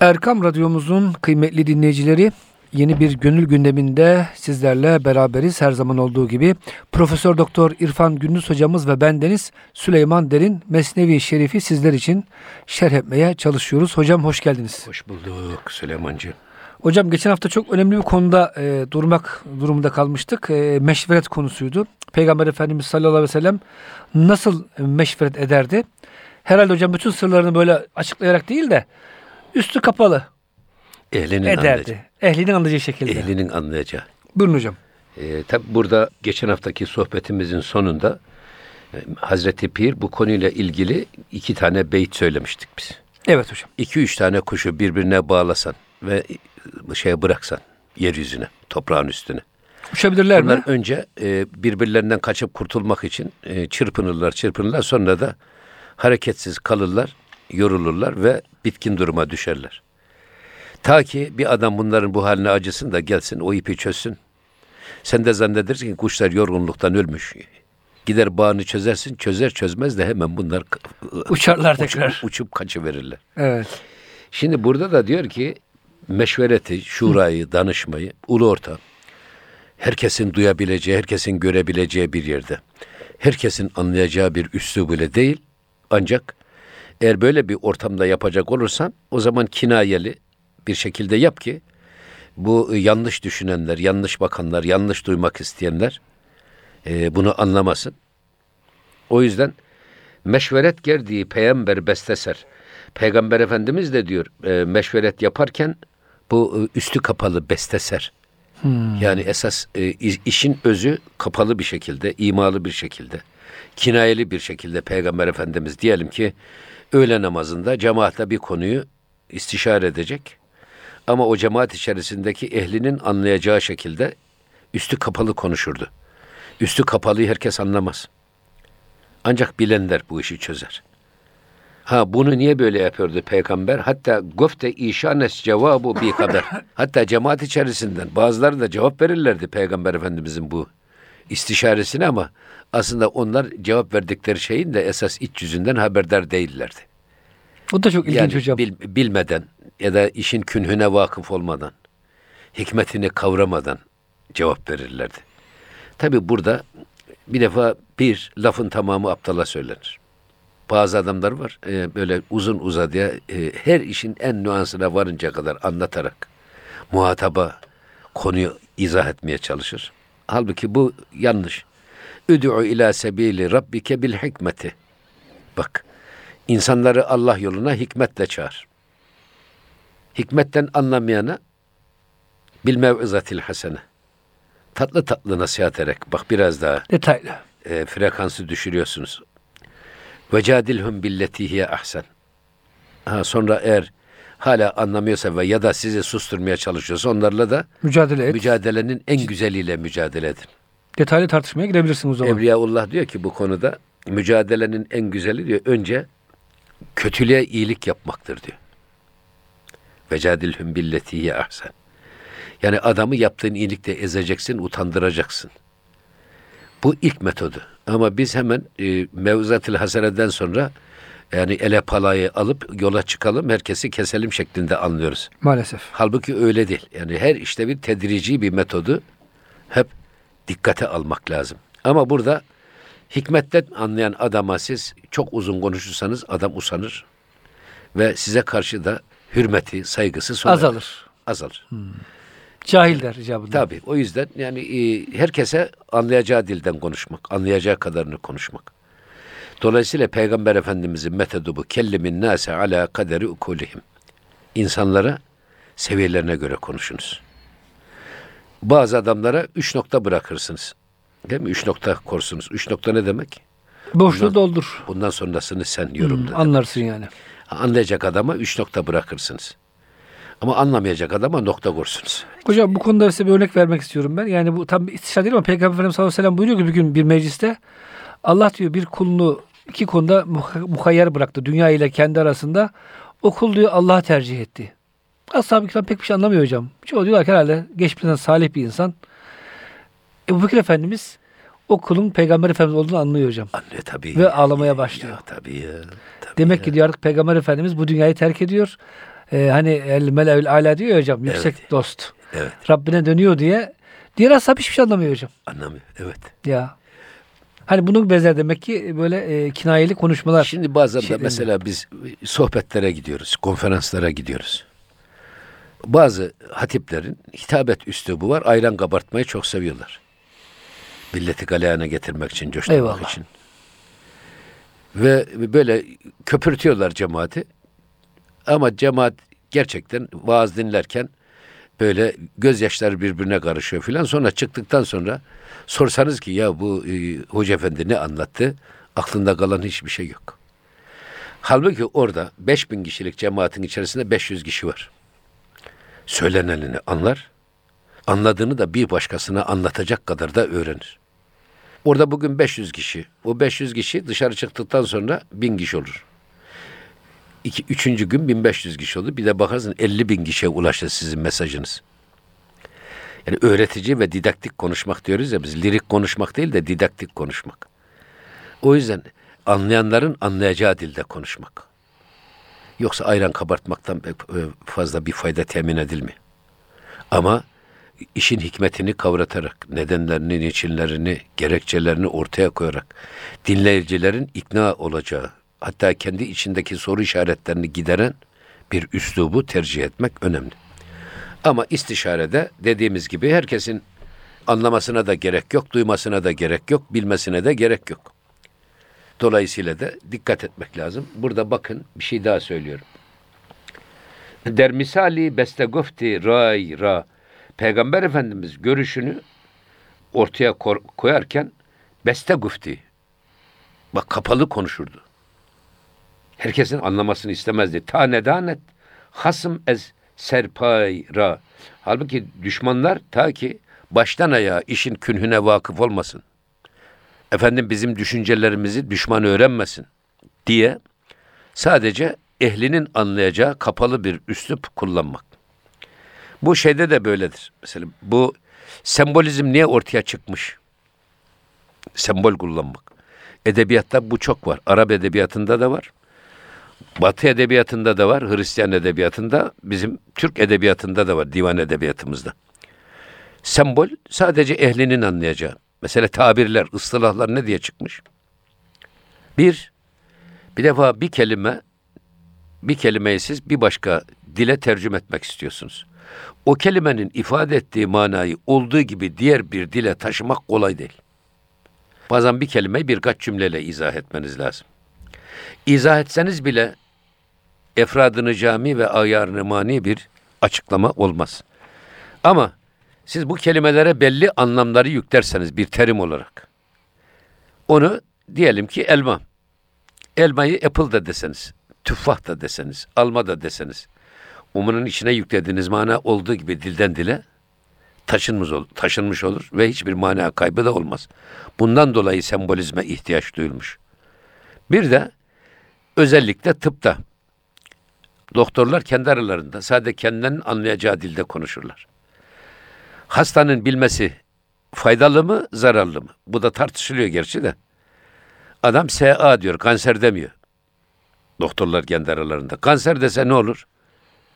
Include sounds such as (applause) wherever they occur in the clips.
Erkam Radyomuzun kıymetli dinleyicileri yeni bir gönül gündeminde sizlerle beraberiz. Her zaman olduğu gibi Profesör Doktor İrfan Gündüz hocamız ve bendeniz Süleyman Derin Mesnevi Şerifi sizler için şerh etmeye çalışıyoruz. Hocam hoş geldiniz. Hoş bulduk Süleymancığım. Hocam geçen hafta çok önemli bir konuda e, durmak durumunda kalmıştık. E, meşveret konusuydu. Peygamber Efendimiz sallallahu aleyhi ve sellem nasıl meşveret ederdi? Herhalde hocam bütün sırlarını böyle açıklayarak değil de üstü kapalı Ehlinin ederdi. anlayacağı. Ehlinin anlayacağı şekilde. Ehlinin anlayacağı. Buyurun hocam. Ee, tabi burada geçen haftaki sohbetimizin sonunda e, Hazreti Pir bu konuyla ilgili iki tane beyt söylemiştik biz. Evet hocam. İki üç tane kuşu birbirine bağlasan ve şeye bıraksan yeryüzüne, toprağın üstüne. Uçabilirler Bunlar mi? önce e, birbirlerinden kaçıp kurtulmak için e, çırpınırlar, çırpınırlar. Sonra da hareketsiz kalırlar, yorulurlar ve bitkin duruma düşerler. Ta ki bir adam bunların bu haline acısın da gelsin, o ipi çözsün. Sen de zannedersin ki kuşlar yorgunluktan ölmüş. Gider bağını çözersin, çözer çözmez de hemen bunlar Uçarlar uçup, tekrar. uçup kaçıverirler. Evet. Şimdi burada da diyor ki meşvereti, şurayı, danışmayı, ulu orta, herkesin duyabileceği, herkesin görebileceği bir yerde, herkesin anlayacağı bir üslubu ile değil, ancak eğer böyle bir ortamda yapacak olursan o zaman kinayeli bir şekilde yap ki bu yanlış düşünenler, yanlış bakanlar, yanlış duymak isteyenler e, bunu anlamasın. O yüzden meşveret gerdiği peygamber besteser. Peygamber Efendimiz de diyor e, meşveret yaparken bu e, üstü kapalı besteser. Yani esas e, işin özü kapalı bir şekilde, imalı bir şekilde, kinayeli bir şekilde Peygamber Efendimiz diyelim ki öğle namazında cemaatle bir konuyu istişare edecek. Ama o cemaat içerisindeki ehlinin anlayacağı şekilde üstü kapalı konuşurdu. Üstü kapalıyı herkes anlamaz. Ancak bilenler bu işi çözer. Ha bunu niye böyle yapıyordu peygamber? Hatta gofte işanes cevabu bir haber. (laughs) Hatta cemaat içerisinden bazıları da cevap verirlerdi peygamber efendimizin bu istişaresine ama aslında onlar cevap verdikleri şeyin de esas iç yüzünden haberdar değillerdi. O da çok ilginç Yani hocam. bil- bilmeden ya da işin künhüne vakıf olmadan, hikmetini kavramadan cevap verirlerdi. Tabi burada bir defa bir lafın tamamı aptala söylenir. Bazı adamlar var e, böyle uzun uzadıya e, her işin en nüansına varınca kadar anlatarak muhataba konuyu izah etmeye çalışır. Halbuki bu yanlış. Üd'u ila sebili rabbike bil hikmeti. Bak, insanları Allah yoluna hikmetle çağır. Hikmetten anlamayana bil mev'izatil hasene. Tatlı tatlı nasihat ederek, bak biraz daha Detaylı. e, frekansı düşürüyorsunuz. Ve cadilhum billeti hiye ahsen. Ha, sonra eğer hala anlamıyorsa ve ya da sizi susturmaya çalışıyorsa onlarla da Mücadele et. mücadelenin en güzeliyle mücadele edin. Detaylı tartışmaya girebilirsin o zaman. Evliyaullah diyor ki bu konuda mücadelenin en güzeli diyor önce kötülüğe iyilik yapmaktır diyor. Ve cadilhum billeti hiye ahsen. Yani adamı yaptığın iyilikte ezeceksin, utandıracaksın. Bu ilk metodu. Ama biz hemen e, mevzatil haseneden sonra yani ele palayı alıp yola çıkalım, herkesi keselim şeklinde anlıyoruz. Maalesef. Halbuki öyle değil. Yani her işte bir tedrici bir metodu hep dikkate almak lazım. Ama burada hikmetten anlayan adama siz çok uzun konuşursanız adam usanır ve size karşı da hürmeti, saygısı sona erer. Azalır. Azalır. Cahil der icabında. Tabii o yüzden yani e, herkese anlayacağı dilden konuşmak, anlayacağı kadarını konuşmak. Dolayısıyla Peygamber Efendimizin metodu bu. Kellimin nase ala kaderi ukulihim. İnsanlara seviyelerine göre konuşunuz. Bazı adamlara üç nokta bırakırsınız. Değil mi? Üç nokta korsunuz. Üç nokta ne demek? Boşluğu Bundan- doldur. Bundan sonrasını sen yorumla. Hmm, anlarsın yani. Anlayacak adama üç nokta bırakırsınız. Ama anlamayacak adama nokta korsunuz. Hocam bu konuda size bir örnek vermek istiyorum ben. Yani bu tam bir istişare değil ama Peygamber Efendimiz sallallahu aleyhi ve sellem buyuruyor ki bir gün bir mecliste Allah diyor bir kulunu iki konuda muha- muhayyer bıraktı. Dünya ile kendi arasında. O kul diyor Allah'a tercih etti. Ashab-ı kiram pek bir şey anlamıyor hocam. Çoğu diyorlar ki herhalde geçmişten salih bir insan. Ebu Bekir Efendimiz o kulun Peygamber Efendimiz olduğunu anlıyor hocam. Anlıyor tabii. Ve ağlamaya başlıyor. Ya, tabii ya. Tabii Demek ya. ki diyor artık Peygamber Efendimiz bu dünyayı terk ediyor. e, hani el melevül ala diyor ya hocam yüksek Evet. dost. Evet. Rabbine dönüyor diye. Diğer ashab hiçbir şey anlamıyor hocam. Anlamıyor. Evet. Ya. Hani bunun benzer demek ki böyle e, kinayeli konuşmalar. Şimdi bazen Şey de mesela biz sohbetlere gidiyoruz, konferanslara gidiyoruz. Bazı hatiplerin hitabet üslubu var. Ayran kabartmayı çok seviyorlar. Milleti galeyana getirmek için, coşturmak Eyvallah. için. Ve böyle köpürtüyorlar cemaati. Ama cemaat gerçekten vaaz dinlerken böyle gözyaşları birbirine karışıyor filan. Sonra çıktıktan sonra sorsanız ki ya bu e, hoca efendi ne anlattı? Aklında kalan hiçbir şey yok. Halbuki orada 5000 kişilik cemaatin içerisinde 500 kişi var. Söylenenini anlar, anladığını da bir başkasına anlatacak kadar da öğrenir. Orada bugün 500 kişi. O 500 kişi dışarı çıktıktan sonra 1000 kişi olur. İki, üçüncü gün 1500 kişi olur. Bir de bakarsın 50 bin kişiye ulaştı sizin mesajınız. Yani öğretici ve didaktik konuşmak diyoruz ya biz. Lirik konuşmak değil de didaktik konuşmak. O yüzden anlayanların anlayacağı dilde konuşmak. Yoksa ayran kabartmaktan e, fazla bir fayda temin edilmiyor. Ama işin hikmetini kavratarak, nedenlerini, niçinlerini, gerekçelerini ortaya koyarak dinleyicilerin ikna olacağı, hatta kendi içindeki soru işaretlerini gideren bir üslubu tercih etmek önemli. Ama istişarede dediğimiz gibi herkesin anlamasına da gerek yok, duymasına da gerek yok, bilmesine de gerek yok. Dolayısıyla da dikkat etmek lazım. Burada bakın bir şey daha söylüyorum. Der misali beste gofti ray ra. Peygamber Efendimiz görüşünü ortaya koyarken beste gufti. Bak kapalı konuşurdu. Herkesin anlamasını istemezdi. Tane danet hasım ez serpay ra. Halbuki düşmanlar ta ki baştan ayağa işin künhüne vakıf olmasın. Efendim bizim düşüncelerimizi düşman öğrenmesin diye sadece ehlinin anlayacağı kapalı bir üslup kullanmak. Bu şeyde de böyledir. Mesela bu sembolizm niye ortaya çıkmış? Sembol kullanmak. Edebiyatta bu çok var. Arap edebiyatında da var. Batı edebiyatında da var. Hristiyan edebiyatında, bizim Türk edebiyatında da var. Divan edebiyatımızda. Sembol sadece ehlinin anlayacağı. Mesela tabirler, ıstılahlar ne diye çıkmış? Bir, bir defa bir kelime, bir kelimeyi siz bir başka dile tercüme etmek istiyorsunuz. O kelimenin ifade ettiği manayı olduğu gibi diğer bir dile taşımak kolay değil. Bazen bir kelimeyi birkaç cümleyle izah etmeniz lazım. İzah etseniz bile efradını cami ve ayarını mani bir açıklama olmaz. Ama siz bu kelimelere belli anlamları yüklerseniz bir terim olarak, onu diyelim ki elma. Elmayı apple da deseniz, tüffah da deseniz, alma da deseniz, umunun içine yüklediğiniz mana olduğu gibi dilden dile taşınmış olur, taşınmış olur ve hiçbir mana kaybı da olmaz. Bundan dolayı sembolizme ihtiyaç duyulmuş. Bir de özellikle tıpta doktorlar kendi aralarında sadece kendilerinin anlayacağı dilde konuşurlar. Hastanın bilmesi faydalı mı, zararlı mı? Bu da tartışılıyor gerçi de. Adam SA diyor, kanser demiyor. Doktorlar kendi aralarında. Kanser dese ne olur?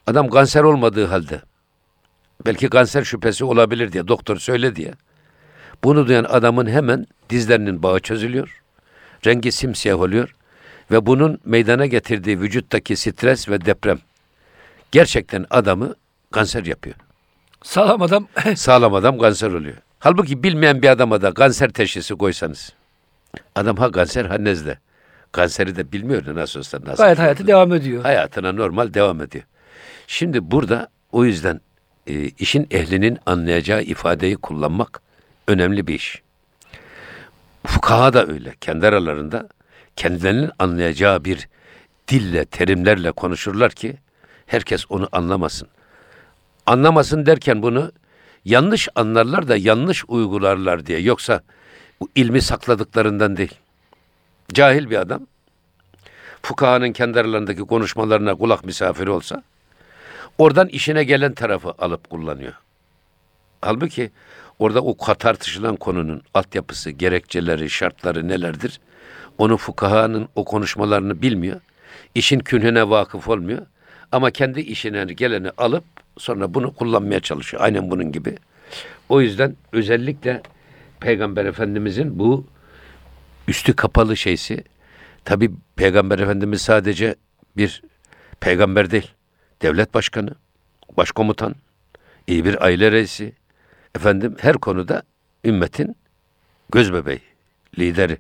Adam kanser olmadığı halde belki kanser şüphesi olabilir diye doktor söyle diye. Bunu duyan adamın hemen dizlerinin bağı çözülüyor. Rengi simsiyah oluyor ve bunun meydana getirdiği vücuttaki stres ve deprem gerçekten adamı kanser yapıyor. Sağlam adam (laughs) Sağlam adam kanser oluyor. Halbuki bilmeyen bir adama da kanser teşhisi koysanız. Adam ha kanser ha nezle. Kanseri de bilmiyor nasıl olsa nasıl. gayet hayatı devam ediyor. hayatına normal devam ediyor. Şimdi burada o yüzden e, işin ehlinin anlayacağı ifadeyi kullanmak önemli bir iş. Fukaha da öyle. Kendi aralarında kendilerinin anlayacağı bir dille, terimlerle konuşurlar ki herkes onu anlamasın. Anlamasın derken bunu yanlış anlarlar da yanlış uygularlar diye. Yoksa bu ilmi sakladıklarından değil. Cahil bir adam fukahanın kendi aralarındaki konuşmalarına kulak misafiri olsa oradan işine gelen tarafı alıp kullanıyor. Halbuki orada o tartışılan konunun altyapısı, gerekçeleri, şartları nelerdir? Onu fukahanın o konuşmalarını bilmiyor. İşin künhüne vakıf olmuyor. Ama kendi işine geleni alıp sonra bunu kullanmaya çalışıyor. Aynen bunun gibi. O yüzden özellikle Peygamber Efendimizin bu üstü kapalı şeysi tabi Peygamber Efendimiz sadece bir peygamber değil. Devlet başkanı, başkomutan, iyi bir aile reisi, efendim her konuda ümmetin göz bebeği, lideri.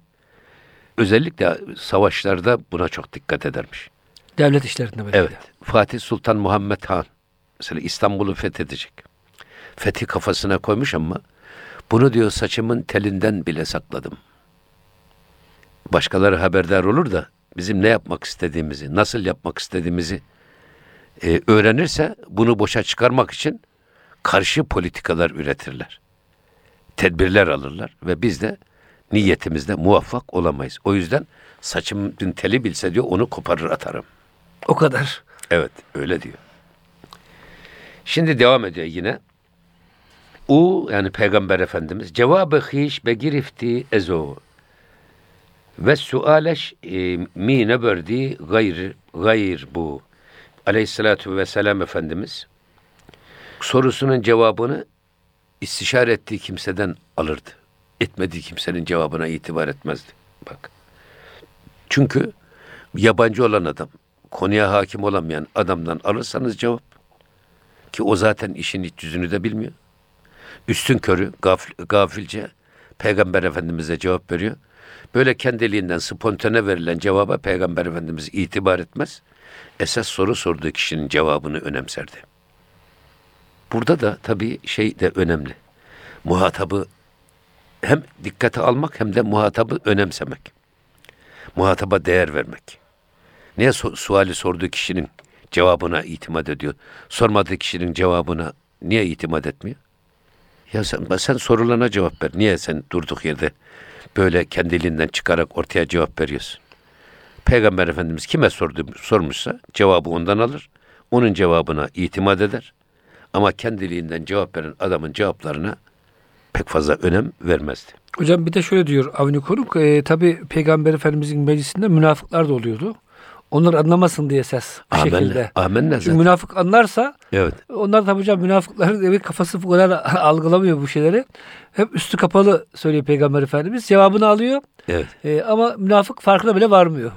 Özellikle savaşlarda buna çok dikkat edermiş. Devlet işlerinde böyle. Evet. Fatih Sultan Muhammed Han mesela İstanbul'u fethedecek. Fethi kafasına koymuş ama bunu diyor saçımın telinden bile sakladım. Başkaları haberdar olur da bizim ne yapmak istediğimizi, nasıl yapmak istediğimizi e, öğrenirse bunu boşa çıkarmak için karşı politikalar üretirler. Tedbirler alırlar ve biz de niyetimizde muvaffak olamayız. O yüzden saçımın teli bilse diyor onu koparır atarım. O kadar. Evet öyle diyor. Şimdi devam ediyor yine. U yani Peygamber Efendimiz cevabı hiç be girifti ezo ve sualeş e, mi ne verdi gayr gayr bu aleyhissalatu vesselam Efendimiz sorusunun cevabını istişare ettiği kimseden alırdı. Etmediği kimsenin cevabına itibar etmezdi. Bak. Çünkü yabancı olan adam, konuya hakim olamayan adamdan alırsanız cevap ki o zaten işin iç yüzünü de bilmiyor. Üstün körü, gafil, gafilce Peygamber Efendimiz'e cevap veriyor. Böyle kendiliğinden spontane verilen cevaba Peygamber Efendimiz itibar etmez. Esas soru sorduğu kişinin cevabını önemserdi. Burada da tabii şey de önemli. Muhatabı hem dikkate almak hem de muhatabı önemsemek. Muhataba değer vermek. Niye su- suali sorduğu kişinin cevabına itimat ediyor? Sormadığı kişinin cevabına niye itimat etmiyor? Ya sen, sen sorulana cevap ver. Niye sen durduk yerde böyle kendiliğinden çıkarak ortaya cevap veriyorsun? Peygamber Efendimiz kime sordu, sormuşsa cevabı ondan alır. Onun cevabına itimat eder. Ama kendiliğinden cevap veren adamın cevaplarına pek fazla önem vermezdi. Hocam bir de şöyle diyor Avni Koruk. E, Tabi Peygamber Efendimizin meclisinde münafıklar da oluyordu. Onlar anlamasın diye ses bu şekilde. Amenna. Amenna Çünkü zaten. münafık anlarsa Evet. onlar tabi hocam münafıkların evet, kafası bu kadar (laughs) algılamıyor bu şeyleri. Hep üstü kapalı söylüyor Peygamber Efendimiz. Cevabını alıyor Evet. E, ama münafık farkına bile varmıyor.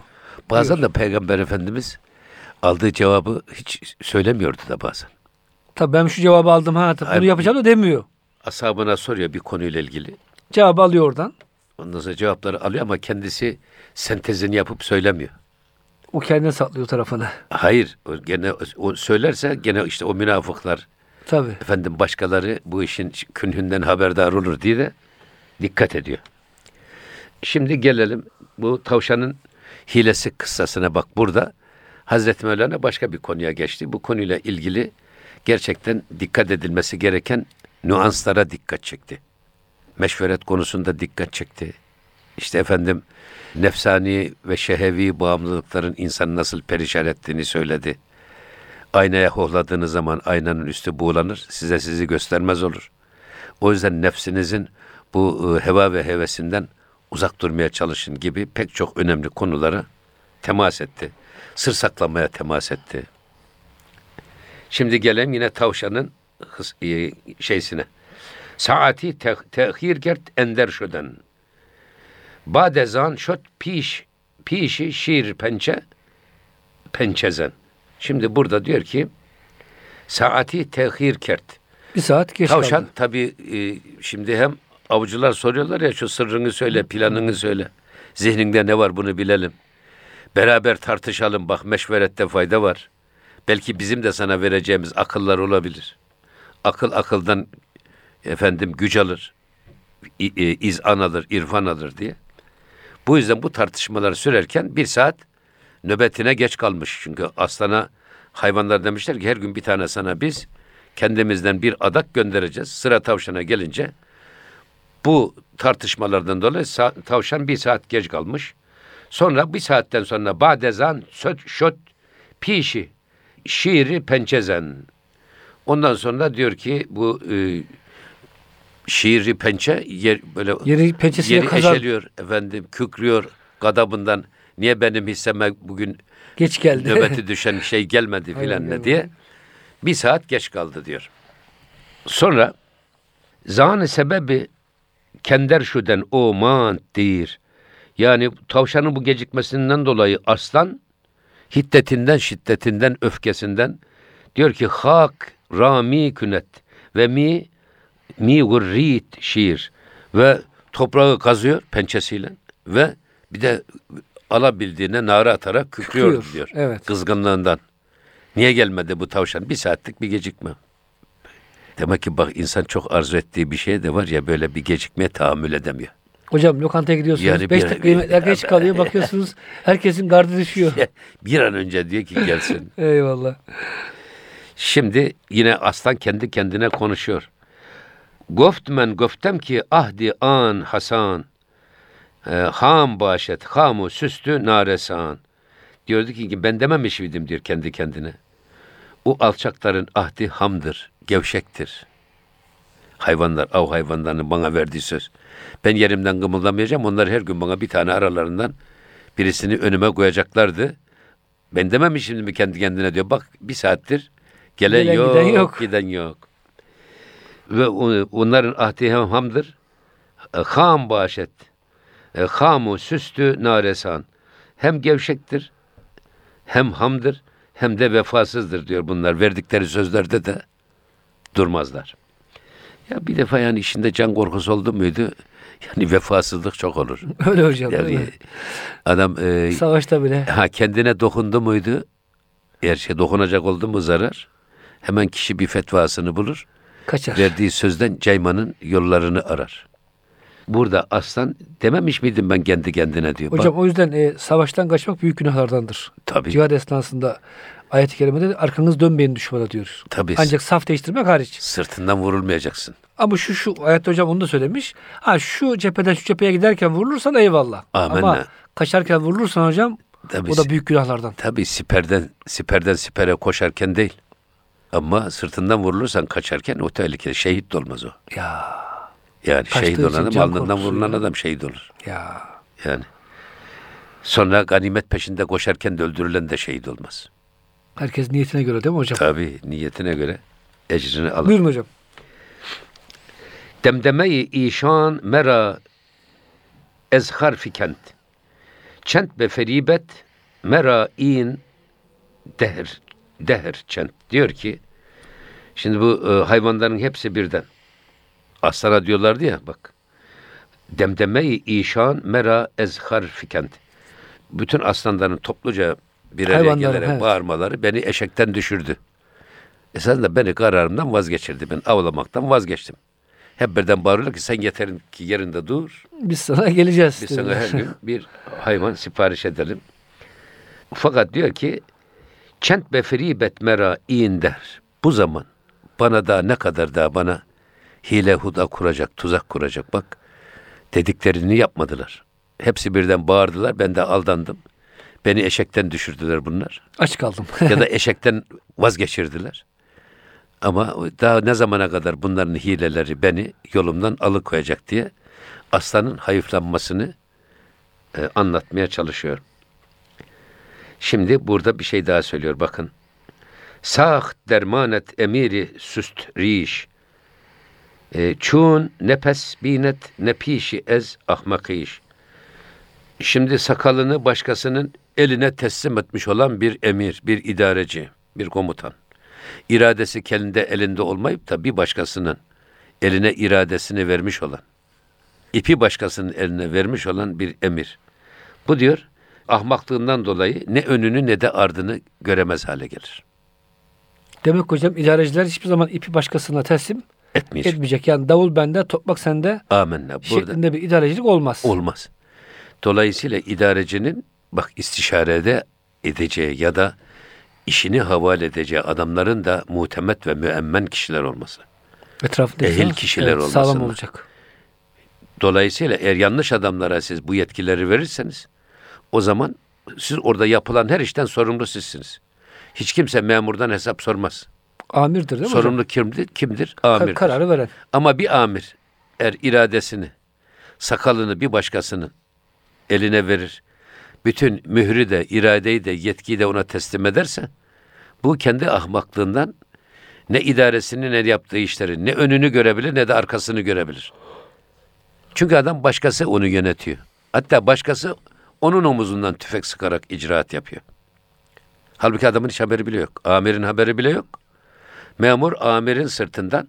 Bazen de Peygamber Efendimiz aldığı cevabı hiç söylemiyordu da bazen. Tabi ben şu cevabı aldım ha tabii bunu yapacağım da demiyor. Ashabına soruyor bir konuyla ilgili. Cevabı alıyor oradan. Ondan sonra cevapları alıyor ama kendisi sentezini yapıp söylemiyor. O kendine saklıyor tarafını. Hayır, o gene o söylerse gene işte o münafıklar Tabi. efendim başkaları bu işin künhünden haberdar olur diye de dikkat ediyor. Şimdi gelelim bu tavşanın hilesi kıssasına bak burada Hazreti Mevlana başka bir konuya geçti. Bu konuyla ilgili gerçekten dikkat edilmesi gereken nüanslara dikkat çekti. Meşveret konusunda dikkat çekti. İşte efendim nefsani ve şehevi bağımlılıkların insanı nasıl perişan ettiğini söyledi. Aynaya hohladığınız zaman aynanın üstü buğulanır, size sizi göstermez olur. O yüzden nefsinizin bu e, heva ve hevesinden uzak durmaya çalışın gibi pek çok önemli konulara temas etti. Sır saklamaya temas etti. Şimdi gelelim yine tavşanın şeysine. Saati te- tehir gert ender şöden. Badezan şöt piş pişi şiir pençe pençezen. Şimdi burada diyor ki saati tehir kert. Bir saat geç Tavşan kaldı. tabii e, şimdi hem avcılar soruyorlar ya şu sırrını söyle, planını söyle. Zihninde ne var bunu bilelim. Beraber tartışalım bak meşverette fayda var. Belki bizim de sana vereceğimiz akıllar olabilir. Akıl akıldan efendim güç alır. e, izan alır, irfan alır diye. Bu yüzden bu tartışmalar sürerken bir saat nöbetine geç kalmış. Çünkü aslana hayvanlar demişler ki her gün bir tane sana biz kendimizden bir adak göndereceğiz. Sıra tavşana gelince bu tartışmalardan dolayı tavşan bir saat geç kalmış. Sonra bir saatten sonra badezan söt şöt pişi şiiri pençezen. Ondan sonra diyor ki bu e, şiiri pençe yer böyle Yeri pençesiyle yeri kazan. eşeliyor efendim kükrüyor gadabından Niye benim hisseme bugün Geç geldi. nöbeti (laughs) düşen şey gelmedi filan ne diye. Bir saat geç kaldı diyor. Sonra zan sebebi kender şuden o man dir. Yani tavşanın bu gecikmesinden dolayı aslan hiddetinden, şiddetinden, öfkesinden diyor ki hak rami künet ve mi mi gurrit şiir ve toprağı kazıyor pençesiyle ve bir de alabildiğine nara atarak kükrüyor Kükrüyor, diyor. evet. Kızgınlığından. Niye gelmedi bu tavşan? Bir saatlik bir gecikme. Demek ki bak insan çok arzu ettiği bir şey de var ya böyle bir gecikmeye tahammül edemiyor. Hocam lokantaya gidiyorsunuz. Yani 5 bir- dakika yemekler (laughs) geç kalıyor. Bakıyorsunuz herkesin gardı düşüyor. (laughs) bir an önce diyor ki gelsin. (laughs) Eyvallah. Şimdi yine aslan kendi kendine konuşuyor. Goft men goftem ki ahdi an hasan. e, ham başet hamu süstü naresan. Diyordu ki ben dememiş miydim diyor kendi kendine. O alçakların ahdi hamdır, gevşektir. Hayvanlar, av hayvanlarının bana verdiği söz. Ben yerimden kımıldamayacağım. Onlar her gün bana bir tane aralarından birisini önüme koyacaklardı. Ben dememişim mi kendi kendine diyor. Bak bir saattir gelen Gelen yok, giden yok. giden yok. Ve onların ahdi hamdır. e, Ham başet. e, Hamu süstü naresan. Hem gevşektir, hem hamdır, hem de vefasızdır diyor bunlar. Verdikleri sözlerde de durmazlar. Ya bir defa yani işinde can korkusu oldu muydu? Yani vefasızlık çok olur. (laughs) Öyle hocam. Yani öyle. adam e, Savaşta bile. ha kendine dokundu muydu? Eğer şey dokunacak oldu mu zarar? Hemen kişi bir fetvasını bulur. Kaçar. Verdiği sözden caymanın yollarını arar. Burada aslan dememiş miydim ben kendi kendine diyor. Hocam Bak, o yüzden e, savaştan kaçmak büyük günahlardandır. tabii, Cihad esnasında ayet-i kerimede de arkanız dönmeyin düşmana diyor. tabii. Ancak saf değiştirmek hariç. Sırtından vurulmayacaksın. Ama şu şu ayette hocam onu da söylemiş. Ha şu cepheden şu cepheye giderken vurulursan eyvallah. Amenna. Ama kaçarken vurulursan hocam Tabii, o da büyük günahlardan. tabii siperden, siperden sipere koşarken değil. Ama sırtından vurulursan kaçarken o tehlikeli. Şehit de olmaz o. Ya Yani Kaçtığı şehit olan adam alnından vurulan ya. adam şehit olur. ya Yani. Sonra ganimet peşinde koşarken de öldürülen de şehit olmaz. herkes niyetine göre değil mi hocam? Tabii niyetine göre ecrini alır. Buyurun hocam. Demdemeyi işan mera ez harfi kent. Çent be feribet mera in deher deher çent. Diyor ki şimdi bu e, hayvanların hepsi birden. Aslana diyorlardı ya bak. Demdemeyi işan mera ez harfi kent. Bütün aslanların topluca bir araya gelerek evet. bağırmaları beni eşekten düşürdü. Esasında beni kararımdan vazgeçirdi. Ben avlamaktan vazgeçtim. Hep birden bağırıyorlar ki sen yeterin ki yerinde dur. Biz sana geleceğiz. Biz sana her gün bir hayvan sipariş edelim. Fakat diyor ki Çent beferi betmera in der. Bu zaman bana daha ne kadar daha bana hile huda kuracak, tuzak kuracak. Bak dediklerini yapmadılar. Hepsi birden bağırdılar. Ben de aldandım. Beni eşekten düşürdüler bunlar. Aç kaldım. (laughs) ya da (laughs) eşekten vazgeçirdiler. Ama daha ne zamana kadar bunların hileleri beni yolumdan alıkoyacak diye aslanın hayıflanmasını e, anlatmaya çalışıyor. Şimdi burada bir şey daha söylüyor bakın. Sah dermanet emiri süst riş. E, çun nepes binet nepişi ez ahmakiş. Şimdi sakalını başkasının eline teslim etmiş olan bir emir, bir idareci, bir komutan. İradesi kendinde elinde olmayıp da bir başkasının eline iradesini vermiş olan, ipi başkasının eline vermiş olan bir emir. Bu diyor, ahmaklığından dolayı ne önünü ne de ardını göremez hale gelir. Demek hocam idareciler hiçbir zaman ipi başkasına teslim Etmeyecek. etmeyecek. Yani davul bende, toprak sende Amenna. Burada şeklinde bir idarecilik olmaz. olmaz. Dolayısıyla idarecinin bak istişarede edeceği ya da işini havale edeceği adamların da muhtemet ve müemmen kişiler olması. Etrafında Ehil kişiler evet, sağlam olmasını. olacak. Dolayısıyla eğer yanlış adamlara siz bu yetkileri verirseniz o zaman siz orada yapılan her işten sorumlu sizsiniz. Hiç kimse memurdan hesap sormaz. Amirdir değil mi hocam? Sorumlu kimdir? Kimdir? Kar- Amirdir. kararı veren. Ama bir amir eğer iradesini, sakalını bir başkasının eline verir, bütün mührü de, iradeyi de, yetkiyi de ona teslim ederse, bu kendi ahmaklığından ne idaresini ne yaptığı işleri, ne önünü görebilir ne de arkasını görebilir. Çünkü adam başkası onu yönetiyor. Hatta başkası onun omuzundan tüfek sıkarak icraat yapıyor. Halbuki adamın hiç haberi bile yok. Amirin haberi bile yok. Memur amirin sırtından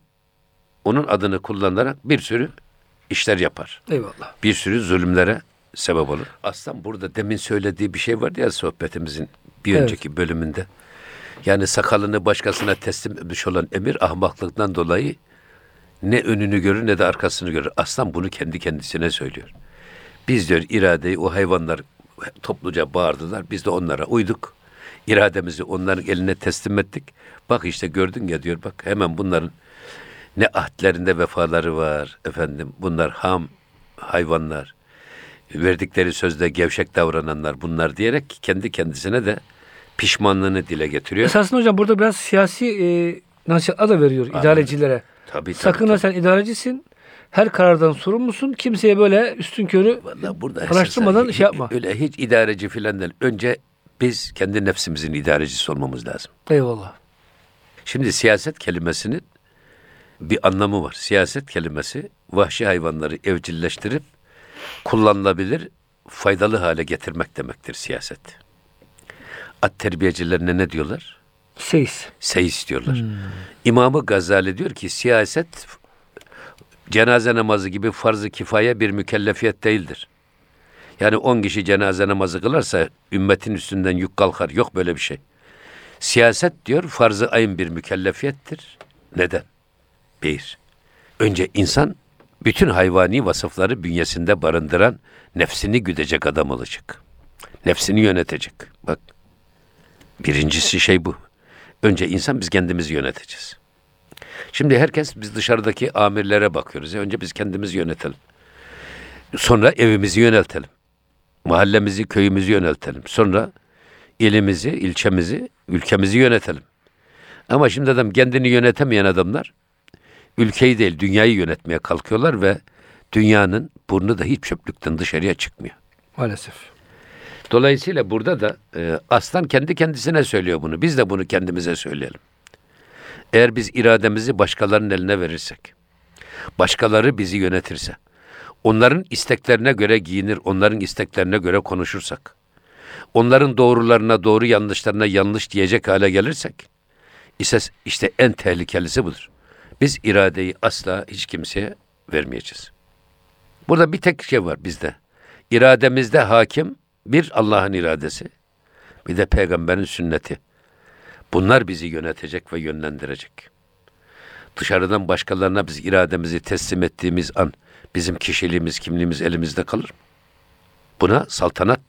onun adını kullanarak bir sürü işler yapar. Eyvallah. Bir sürü zulümlere sebep olur. Aslan burada demin söylediği bir şey vardı ya sohbetimizin bir Evet. önceki bölümünde. Yani sakalını başkasına teslim etmiş olan emir ahmaklıktan dolayı ne önünü görür ne de arkasını görür. Aslan bunu kendi kendisine söylüyor. Biz diyor iradeyi o hayvanlar topluca bağırdılar. Biz de onlara uyduk. İrademizi onların eline teslim ettik. Bak işte gördün ya diyor bak hemen bunların ne ahdlerinde vefaları var efendim. Bunlar ham hayvanlar. Verdikleri sözde gevşek davrananlar bunlar diyerek kendi kendisine de pişmanlığını dile getiriyor. Esasında hocam burada biraz siyasi e, nasihatler da veriyor idarecilere. Tabii, tabii, Sakın ha tabii. sen idarecisin. Her karardan sorumlusun. Kimseye böyle üstün körü burada Araştırmadan esasen şey yapma. Öyle hiç idareci filan değil. Önce biz kendi nefsimizin idarecisi olmamız lazım. eyvallah. Şimdi siyaset kelimesinin bir anlamı var. Siyaset kelimesi vahşi hayvanları evcilleştirip kullanılabilir, faydalı hale getirmek demektir siyaset. At terbiyecilerine ne diyorlar? Seyis. Seyis diyorlar. İmamı Gazali diyor ki siyaset cenaze namazı gibi farz-ı kifaye bir mükellefiyet değildir. Yani 10 kişi cenaze namazı kılarsa ümmetin üstünden yük kalkar. Yok böyle bir şey. Siyaset diyor farz-ı ayın bir mükellefiyettir. Neden? Bir, önce insan bütün hayvani vasıfları bünyesinde barındıran nefsini güdecek adam olacak. Nefsini yönetecek. Bak birincisi şey bu. Önce insan biz kendimizi yöneteceğiz. Şimdi herkes biz dışarıdaki amirlere bakıyoruz. Ya önce biz kendimizi yönetelim. Sonra evimizi yöneltelim. Mahallemizi, köyümüzü yöneltelim. Sonra ilimizi, ilçemizi, ülkemizi yönetelim. Ama şimdi adam kendini yönetemeyen adamlar ülkeyi değil dünyayı yönetmeye kalkıyorlar ve dünyanın burnu da hiç çöplükten dışarıya çıkmıyor. Maalesef. Dolayısıyla burada da e, aslan kendi kendisine söylüyor bunu. Biz de bunu kendimize söyleyelim. Eğer biz irademizi başkalarının eline verirsek, başkaları bizi yönetirse, onların isteklerine göre giyinir, onların isteklerine göre konuşursak, onların doğrularına doğru, yanlışlarına yanlış diyecek hale gelirsek, ise işte en tehlikelisi budur. Biz iradeyi asla hiç kimseye vermeyeceğiz. Burada bir tek şey var bizde. İrademizde hakim bir Allah'ın iradesi, bir de peygamberin sünneti. Bunlar bizi yönetecek ve yönlendirecek. Dışarıdan başkalarına biz irademizi teslim ettiğimiz an bizim kişiliğimiz, kimliğimiz elimizde kalır mı? Buna saltanat,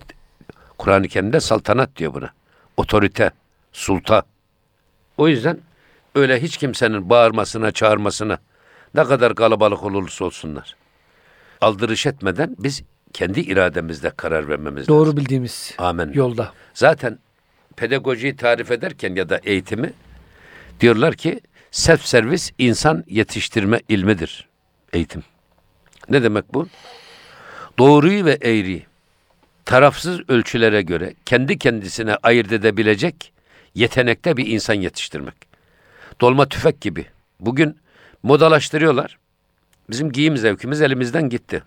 Kur'an-ı Kerim'de saltanat diyor buna. Otorite, sulta. O yüzden öyle hiç kimsenin bağırmasına, çağırmasına ne kadar kalabalık olursa olsunlar. Aldırış etmeden biz kendi irademizle karar vermemiz lazım. Doğru bildiğimiz Amin. yolda. Zaten pedagojiyi tarif ederken ya da eğitimi diyorlar ki self servis insan yetiştirme ilmidir. Eğitim. Ne demek bu? Doğruyu ve eğriyi tarafsız ölçülere göre kendi kendisine ayırt edebilecek yetenekte bir insan yetiştirmek. Dolma tüfek gibi. Bugün modalaştırıyorlar. Bizim giyim zevkimiz elimizden gitti.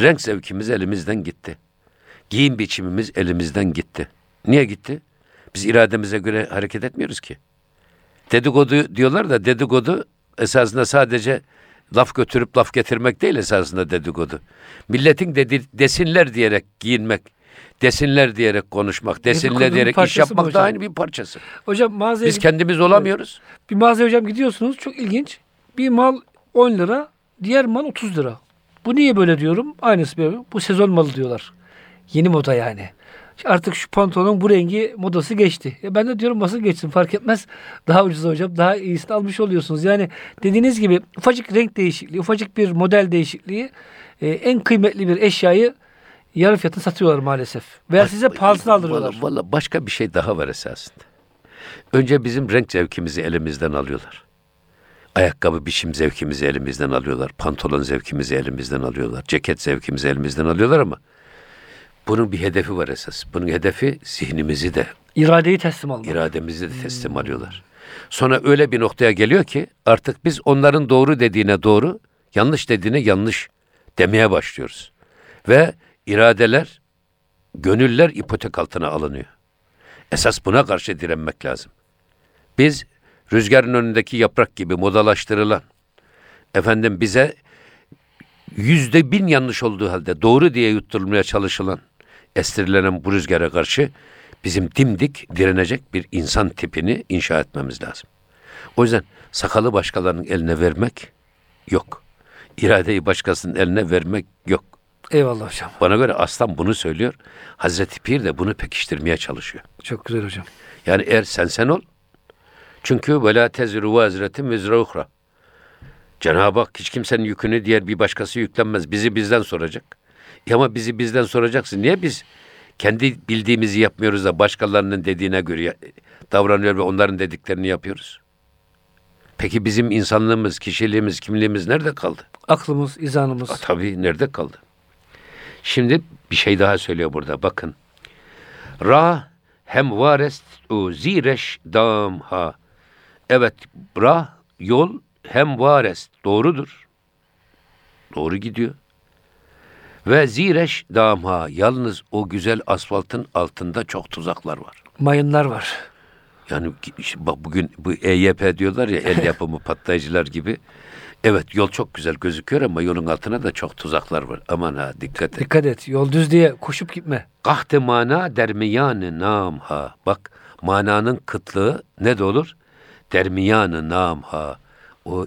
Renk zevkimiz elimizden gitti. Giyim biçimimiz elimizden gitti. Niye gitti? Biz irademize göre hareket etmiyoruz ki. Dedikodu diyorlar da dedikodu esasında sadece laf götürüp laf getirmek değil esasında dedikodu. Milletin dedi, desinler diyerek giyinmek, desinler diyerek konuşmak, desinler diyerek iş yapmak da aynı bir parçası. Hocam mağazaya Biz kendimiz olamıyoruz. bir mağazaya hocam gidiyorsunuz. Çok ilginç. Bir mal 10 lira, diğer mal 30 lira. Bu niye böyle diyorum? Aynısı böyle. Bu sezon malı diyorlar. Yeni moda yani. Artık şu pantolonun bu rengi modası geçti. Ya ben de diyorum nasıl geçsin fark etmez. Daha ucuz hocam. Daha iyisini almış oluyorsunuz. Yani dediğiniz gibi ufacık renk değişikliği, ufacık bir model değişikliği e, en kıymetli bir eşyayı yarı fiyatına satıyorlar maalesef. Veya size pahalısını aldırıyorlar. Valla, valla başka bir şey daha var esasında. Önce bizim renk zevkimizi elimizden alıyorlar. Ayakkabı biçim zevkimizi elimizden alıyorlar. Pantolon zevkimizi elimizden alıyorlar. Ceket zevkimizi elimizden alıyorlar ama Bunun bir hedefi var esas. Bunun hedefi zihnimizi de, İradeyi teslim almak. irademizi de teslim alıyorlar. Sonra öyle bir noktaya geliyor ki artık biz onların doğru dediğine doğru, yanlış dediğine yanlış demeye başlıyoruz. Ve iradeler, gönüller ipotek altına alınıyor. Esas buna karşı direnmek lazım. Biz rüzgarın önündeki yaprak gibi modalaştırılan, efendim bize yüzde bin yanlış olduğu halde doğru diye yutturulmaya çalışılan, estirilenen bu rüzgara karşı bizim dimdik direnecek bir insan tipini inşa etmemiz lazım. O yüzden sakalı başkalarının eline vermek yok. İradeyi başkasının eline vermek yok. Eyvallah hocam. Bana göre aslan bunu söylüyor. Hazreti Pir de bunu pekiştirmeye çalışıyor. Çok güzel hocam. Yani eğer sen sen ol. Çünkü ve la teziru vaziretin vizra uhra. Cenab-ı Hak hiç kimsenin yükünü diğer bir başkası yüklenmez. Bizi bizden soracak. E ama bizi bizden soracaksın. Niye biz kendi bildiğimizi yapmıyoruz da başkalarının dediğine göre davranıyor ve onların dediklerini yapıyoruz? Peki bizim insanlığımız, kişiliğimiz, kimliğimiz nerede kaldı? Aklımız, izanımız. Aa, tabii nerede kaldı? Şimdi bir şey daha söylüyor burada bakın. Ra hem varest u zireş dam ha. Evet ra yol hem varest doğrudur. Doğru gidiyor. Ve zireş dam ha. Yalnız o güzel asfaltın altında çok tuzaklar var. Mayınlar var. Yani işte bak bugün bu EYP diyorlar ya el (laughs) yapımı patlayıcılar gibi. Evet yol çok güzel gözüküyor ama yolun altına da çok tuzaklar var. Aman ha dikkat et. Dikkat et. Yol düz diye koşup gitme. Kahtı mana dermiyanı nam ha. Bak mananın kıtlığı ne de olur? Dermiyanı nam ha. O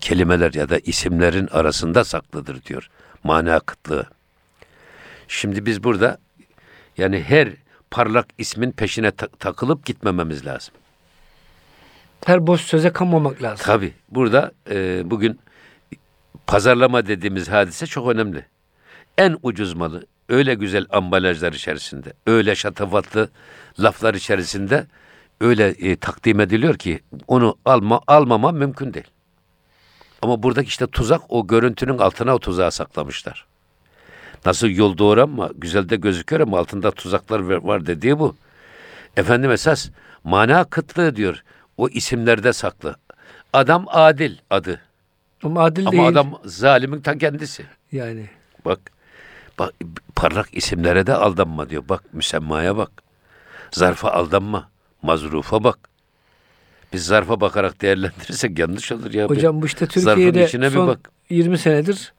kelimeler ya da isimlerin arasında saklıdır diyor. Mana kıtlığı. Şimdi biz burada yani her parlak ismin peşine ta- takılıp gitmememiz lazım. Her boş söze kanmamak lazım. Tabi burada e, bugün pazarlama dediğimiz hadise çok önemli. En ucuz malı öyle güzel ambalajlar içerisinde, öyle şatafatlı laflar içerisinde öyle e, takdim ediliyor ki onu alma almama mümkün değil. Ama buradaki işte tuzak o görüntünün altına o tuzağı saklamışlar. Nasıl yol doğru ama güzel de gözüküyor ama altında tuzaklar var- dediği bu. Efendim esas mana kıtlığı diyor. O isimlerde saklı. Adam adil adı. Ama adil Ama değil. adam zalimin ta kendisi. Yani. Bak, bak parlak isimlere de aldanma diyor. Bak müsemmaya bak. Zarfa aldanma. Mazrufa bak. Biz zarfa bakarak değerlendirirsek yanlış olur ya. Hocam bu işte Türkiye'de son bak. 20 senedir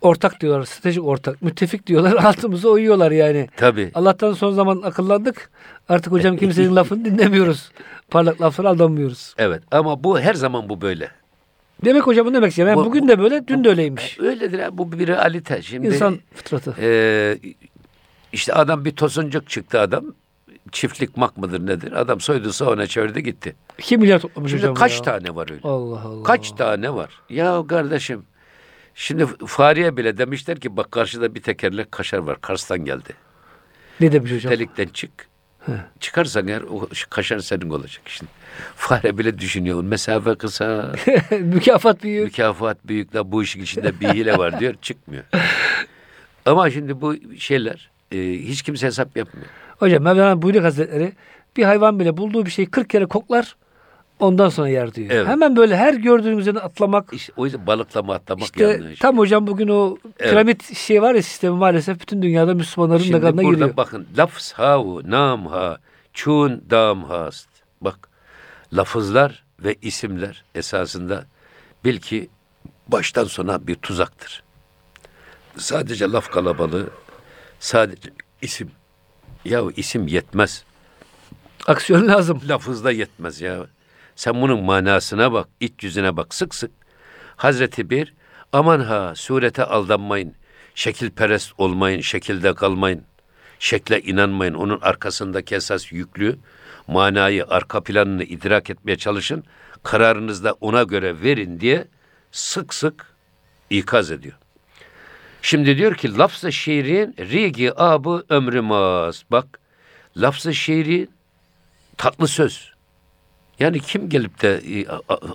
ortak diyorlar. Stratejik ortak. Müttefik diyorlar. (laughs) Altımıza uyuyorlar yani. Tabii. Allah'tan son zaman akıllandık. Artık hocam kimsenin (laughs) lafını dinlemiyoruz. Parlak laflara aldanmıyoruz. Evet ama bu her zaman bu böyle. Demek hocam bu ne demek istiyor? Yani Bu- bugün de böyle, dün de öyleymiş. Öyledir ha, bu bir realite. Şimdi İnsan fıtratı. Ee, işte adam bir tosuncuk çıktı adam. Çiftlik mak mıdır nedir? Adam soydu soğana çevirdi gitti. 2 milyar toplamış Şimdi hocam. kaç ya. tane var öyle? Allah Allah. Kaç tane var? Ya kardeşim şimdi fareye bile demişler ki bak karşıda bir tekerlek kaşar var. Kars'tan geldi. Ne demiş hocam? Delikten çık. Çıkarsan eğer o kaşar senin olacak şimdi. Fare bile düşünüyor. Mesafe kısa, (laughs) Mükafat büyük. mükafat büyük la bu işin içinde bir hile var diyor. Çıkmıyor. (laughs) Ama şimdi bu şeyler e, hiç kimse hesap yapmıyor. Hocam Mevlana Buyuruk Hazretleri bir hayvan bile bulduğu bir şeyi 40 kere koklar ondan sonra yer diyor. Evet. Hemen böyle her gördüğün üzerine atlamak. İşte o yüzden balıklama atlamak İşte yanlış. tam hocam bugün o Evet. piramit şey var ya sistemi maalesef bütün dünyada Müslümanların da Şimdi kanına burada giriyor. bakın lafz havu nam ha çun dam hast. Bak lafızlar ve isimler esasında bil ki baştan sona bir tuzaktır. Sadece laf kalabalığı, sadece isim. Ya isim yetmez. Aksiyon lazım. Lafızda yetmez ya. Sen bunun manasına bak, iç yüzüne bak sık sık. Hazreti bir, aman ha surete aldanmayın, şekilperest olmayın, şekilde kalmayın, şekle inanmayın. Onun arkasındaki esas yüklü manayı, arka planını idrak etmeye çalışın. Kararınızda ona göre verin diye sık sık ikaz ediyor. Şimdi diyor ki lafz-ı şiirin rigi abı ömrümaz. Bak lafz-ı şiirin tatlı söz. Yani kim gelip de e,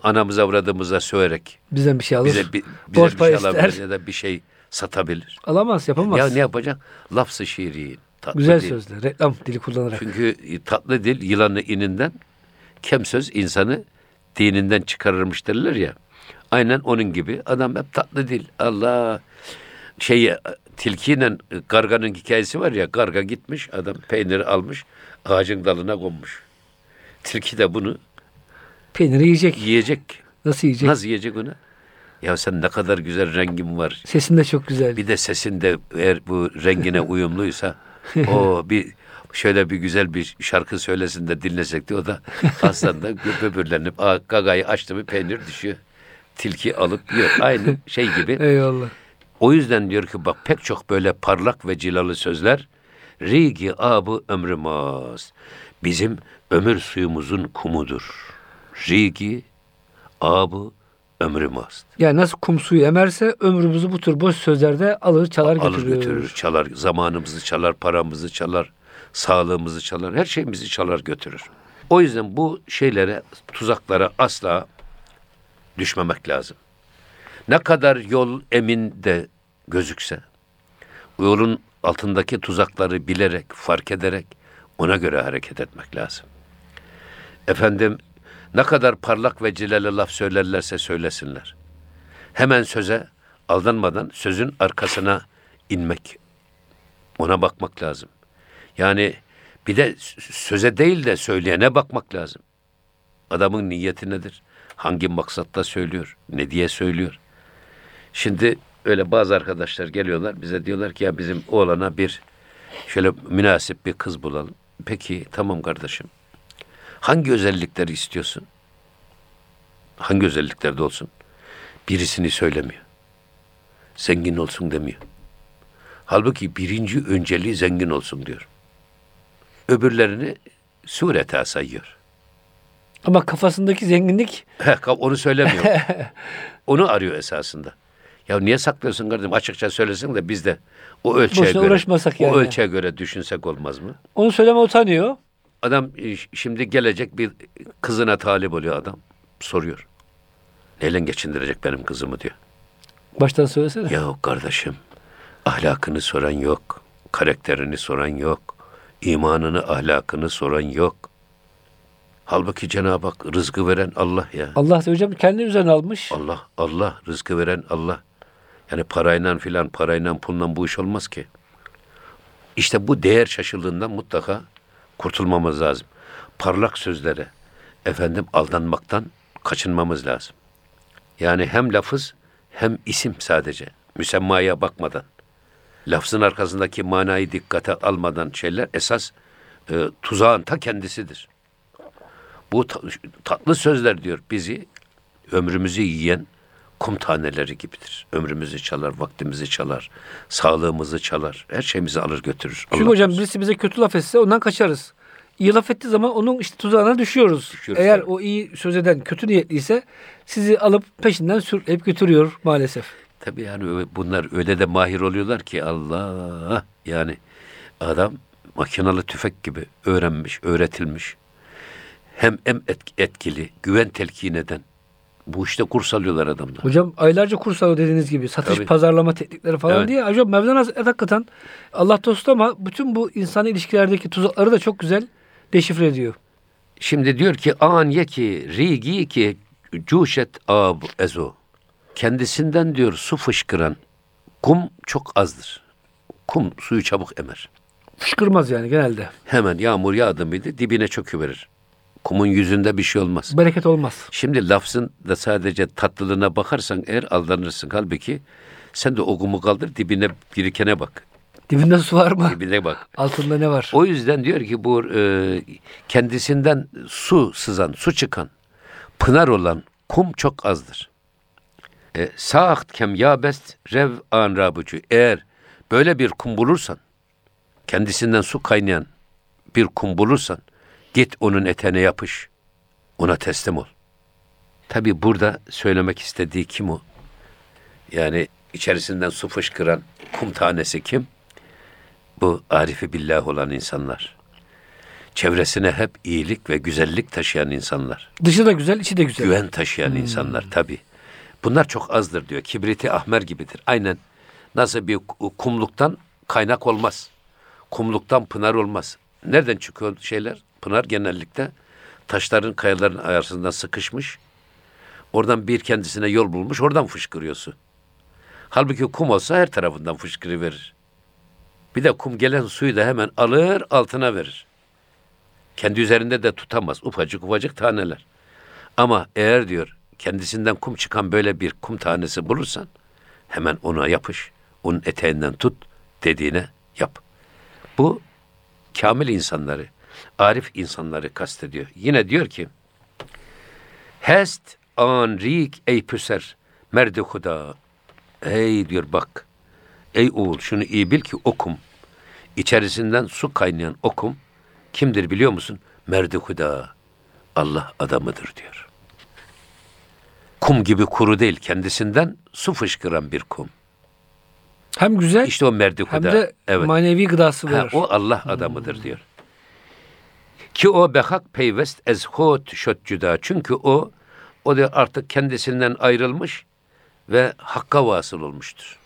anamıza avradımıza söverek Bizden bir şey alır. bize, bi- bize Borç bir şey ister. alabilir ya da bir şey satabilir. Alamaz, yapamaz. Ya ne yapacak? Lafz-ı şiiri. Tatlı Güzel dil. sözler, reklam dili kullanarak. Çünkü tatlı dil yılanı ininden, kem söz insanı dininden çıkarırmış derler ya. Aynen onun gibi. Adam hep tatlı dil. Allah şey tilkiyle karganın hikayesi var ya. Karga gitmiş, adam peyniri almış, ağacın dalına konmuş. Tilki de bunu Peyniri yiyecek. yiyecek. Nasıl yiyecek? Nasıl yiyecek onu? Ya sen ne kadar güzel rengin var. Sesin de çok güzel. Bir de sesin de eğer bu rengine (laughs) uyumluysa o bir şöyle bir güzel bir şarkı söylesin de dinlesek de o da (laughs) aslında böbürlenip "Aa, gagayı açtı mı peynir düşüyor. Tilki alıp yiyor. Aynı şey gibi. Eyvallah. O yüzden diyor ki bak pek çok böyle parlak ve cilalı sözler Rigi abı ömrümüz. Bizim ömür suyumuzun kumudur. Rigi abı ömrümüz. Yani nasıl kum suyu emerse ömrümüzü bu tür boş sözlerde alır çalar Alır götürür. götürür, çalar. Zamanımızı çalar, paramızı çalar, sağlığımızı çalar, her şeyimizi çalar götürür. O yüzden bu şeylere, tuzaklara asla düşmemek lazım. Ne kadar yol emin de gözükse, yolun altındaki tuzakları bilerek, fark ederek ona göre hareket etmek lazım. Efendim ne kadar parlak ve cileli laf söylerlerse söylesinler. Hemen söze aldanmadan sözün arkasına inmek. Ona bakmak lazım. Yani bir de söze değil de söyleyene bakmak lazım. Adamın niyeti nedir? Hangi maksatla söylüyor? Ne diye söylüyor? Şimdi öyle bazı arkadaşlar geliyorlar bize diyorlar ki ya bizim oğlana bir şöyle münasip bir kız bulalım. Peki tamam kardeşim. Hangi özellikleri istiyorsun? Hangi özelliklerde olsun? Birisini söylemiyor. Zengin olsun demiyor. Halbuki birinci önceliği zengin olsun diyor. Öbürlerini sureta sayıyor. Ama kafasındaki zenginlik onu söylemiyor. (laughs) onu arıyor esasında. Ya niye saklıyorsun kardeşim? Açıkça söylesin de biz de o ölçüye Boşuna göre uğraşmasak yani. o ölçüye göre düşünsek olmaz mı? onu söyleme utanıyor. Adam e, şimdi gelecek bir kızına talip oluyor adam. Soruyor. Neyle geçindirecek benim kızımı diyor. Baştan söylesene. Ya kardeşim ahlakını soran yok. Karakterini soran yok. imanını ahlakını soran yok. Halbuki Cenab-ı Hak rızkı veren Allah ya. Allah hocam kendi üzerine almış. Allah, Allah rızkı veren Allah. Yani parayla filan, parayla pulla bu iş olmaz ki. İşte bu değer şaşılığından mutlaka kurtulmamız lazım. Parlak sözlere, efendim aldanmaktan kaçınmamız lazım. Yani hem lafız hem isim sadece. Müsemmaya bakmadan. Lafzın arkasındaki manayı dikkate almadan şeyler esas e, tuzağın ta kendisidir. Bu ta- tatlı sözler diyor bizi ömrümüzü yiyen kum taneleri gibidir. Ömrümüzü çalar, vaktimizi çalar, sağlığımızı çalar, her şeyimizi alır götürür. Çünkü Allah hocam birisi bize kötü laf etse ondan kaçarız. İyi laf ettiği zaman onun işte tuzağına düşüyoruz. Düşüyoruz, Eğer tabii. o iyi söz eden kötü niyetliyse sizi alıp peşinden sürükleyip götürüyor maalesef. Tabii yani bunlar öyle de mahir oluyorlar ki Allah yani adam makinalı tüfek gibi öğrenmiş, öğretilmiş. Hem em et- etkili, güven telkin eden. Bu işte kurs alıyorlar adamlar. Hocam aylarca kurs alıyor dediğiniz gibi. Satış, Tabii. pazarlama teknikleri falan Evet. diye. Hocam Mevlana Hazretleri hakikaten Allah dostu ama bütün bu insani ilişkilerdeki tuzakları da çok güzel deşifre ediyor. Şimdi diyor ki an ye ki rigi ki cuşet ab ezo. Kendisinden diyor su fışkıran kum çok azdır. Kum suyu çabuk emer. Fışkırmaz yani genelde. Hemen yağmur yağdı mıydı dibine çöküverir. Kumun yüzünde bir şey olmaz. Bereket olmaz. Şimdi lafzın da sadece tatlılığına bakarsan eğer aldanırsın. Halbuki sen de o kumu kaldır dibine birikene bak. Dibinde su var mı? Dibine bak. Altında ne var? O yüzden diyor ki bu e, kendisinden su sızan, su çıkan, pınar olan kum çok azdır. E, Saaht kem yabest rev an rabucu. Eğer böyle bir kum bulursan, kendisinden su kaynayan bir kum bulursan, git onun eteğine yapış, ona teslim ol. Tabi burada söylemek istediği kim o? Yani içerisinden su fışkıran kum tanesi kim? Bu arifi billah olan insanlar. Çevresine hep iyilik ve güzellik taşıyan insanlar. Dışı da güzel, içi de güzel. Güven taşıyan insanlar tabi. Bunlar çok azdır diyor. Kibriti ahmer gibidir. Aynen Nasıl bir kumluktan kaynak olmaz. Kumluktan pınar olmaz. Nereden çıkıyor şeyler? Pınar genellikle taşların, kayaların arasından sıkışmış. Oradan bir kendisine yol bulmuş, oradan fışkırıyor su. Halbuki kum olsa her tarafından fışkırıverir. Bir de kum gelen suyu da hemen alır, altına verir. Kendi üzerinde de tutamaz. Ufacık ufacık taneler. Ama eğer diyor kendisinden kum çıkan böyle bir kum tanesi bulursan hemen ona yapış. Onun eteğinden tut dediğine yap. Bu kamil insanları, arif insanları kastediyor. Yine diyor ki Hest an rik ey püser merdi huda. Ey diyor bak. Ey oğul şunu iyi bil ki okum. İçerisinden su kaynayan okum kimdir biliyor musun? Merdi huda. Allah adamıdır diyor. Kum gibi kuru değil kendisinden su fışkıran bir kum. Hem güzel İşte o merdi hem de evet. manevi gıdası Ha, verir. o Allah adamıdır diyor. Ki o behak peyvest ez hot şot cüda. Çünkü o o da artık kendisinden ayrılmış ve hakka vasıl olmuştur.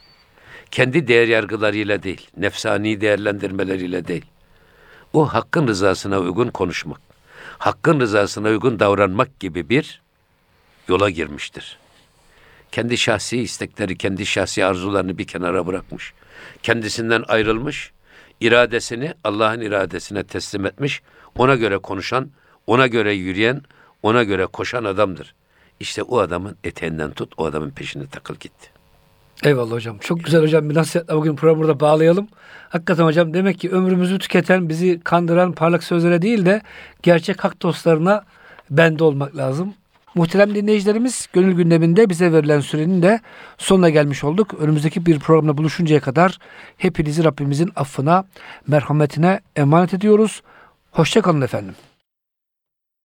Kendi değer yargılarıyla değil, nefsani değerlendirmeleriyle değil. O hakkın rızasına uygun konuşmak, hakkın rızasına uygun davranmak gibi bir yola girmiştir. Kendi şahsi istekleri, kendi şahsi arzularını bir kenara bırakmış. Kendisinden ayrılmış, iradesini Allah'ın iradesine teslim etmiş, ona göre konuşan, ona göre yürüyen, ona göre koşan adamdır. İşte o adamın eteğinden tut, o adamın peşine takıl gitti. Eyvallah hocam. Çok güzel hocam. Bir nasihatle bugün programı burada bağlayalım. Hakikaten hocam demek ki ömrümüzü tüketen, bizi kandıran parlak sözlere değil de gerçek hak dostlarına bende olmak lazım. Muhterem dinleyicilerimiz gönül gündeminde bize verilen sürenin de sonuna gelmiş olduk. Önümüzdeki bir programda buluşuncaya kadar hepinizi Rabbimizin affına, merhametine emanet ediyoruz. Hoşçakalın efendim.